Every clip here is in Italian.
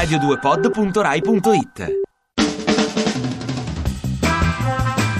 radio2pod.rai.it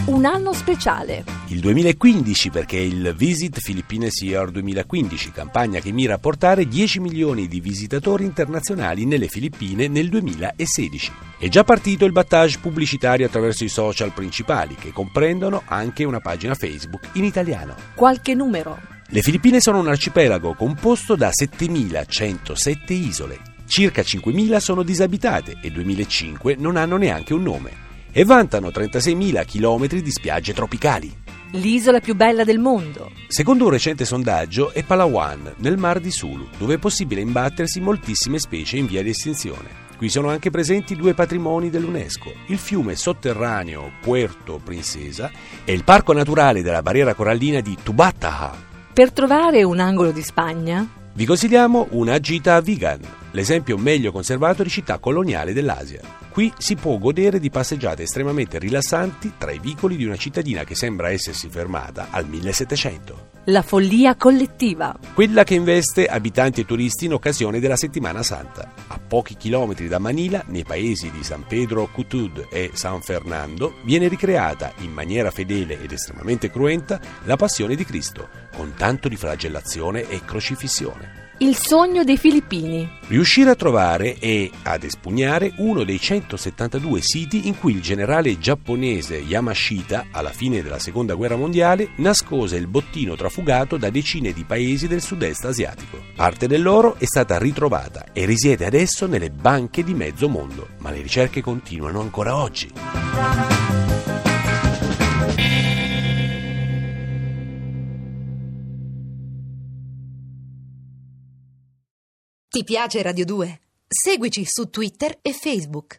Un anno speciale. Il 2015 perché è il Visit Philippines Year 2015, campagna che mira a portare 10 milioni di visitatori internazionali nelle Filippine nel 2016. È già partito il battage pubblicitario attraverso i social principali che comprendono anche una pagina Facebook in italiano. Qualche numero. Le Filippine sono un arcipelago composto da 7.107 isole. Circa 5.000 sono disabitate e 2.005 non hanno neanche un nome e vantano 36.000 km di spiagge tropicali. L'isola più bella del mondo. Secondo un recente sondaggio è Palawan, nel mar di Sulu, dove è possibile imbattersi moltissime specie in via di estinzione. Qui sono anche presenti due patrimoni dell'UNESCO, il fiume sotterraneo Puerto Princesa e il parco naturale della barriera corallina di Tubataha. Per trovare un angolo di Spagna, Vi consigliamo una gita a Vigan, l'esempio meglio conservato di città coloniale dell'Asia. Qui si può godere di passeggiate estremamente rilassanti tra i vicoli di una cittadina che sembra essersi fermata al 1700. la follia collettiva. Quella che investe abitanti e turisti in occasione della Settimana Santa. A pochi chilometri da Manila, nei paesi di San Pedro Cutud e San Fernando, viene ricreata in maniera fedele ed estremamente cruenta la passione di Cristo, con tanto di flagellazione e crocifissione. Il sogno dei filippini. Riuscire a trovare e ad espugnare uno dei 172 siti in cui il generale giapponese Yamashita, alla fine della seconda guerra mondiale, nascose il bottino trafugato da decine di paesi del sud-est asiatico. Parte dell'oro è stata ritrovata e risiede adesso nelle banche di mezzo mondo, ma le ricerche continuano ancora oggi. Ti piace Radio 2? Seguici su Twitter e Facebook.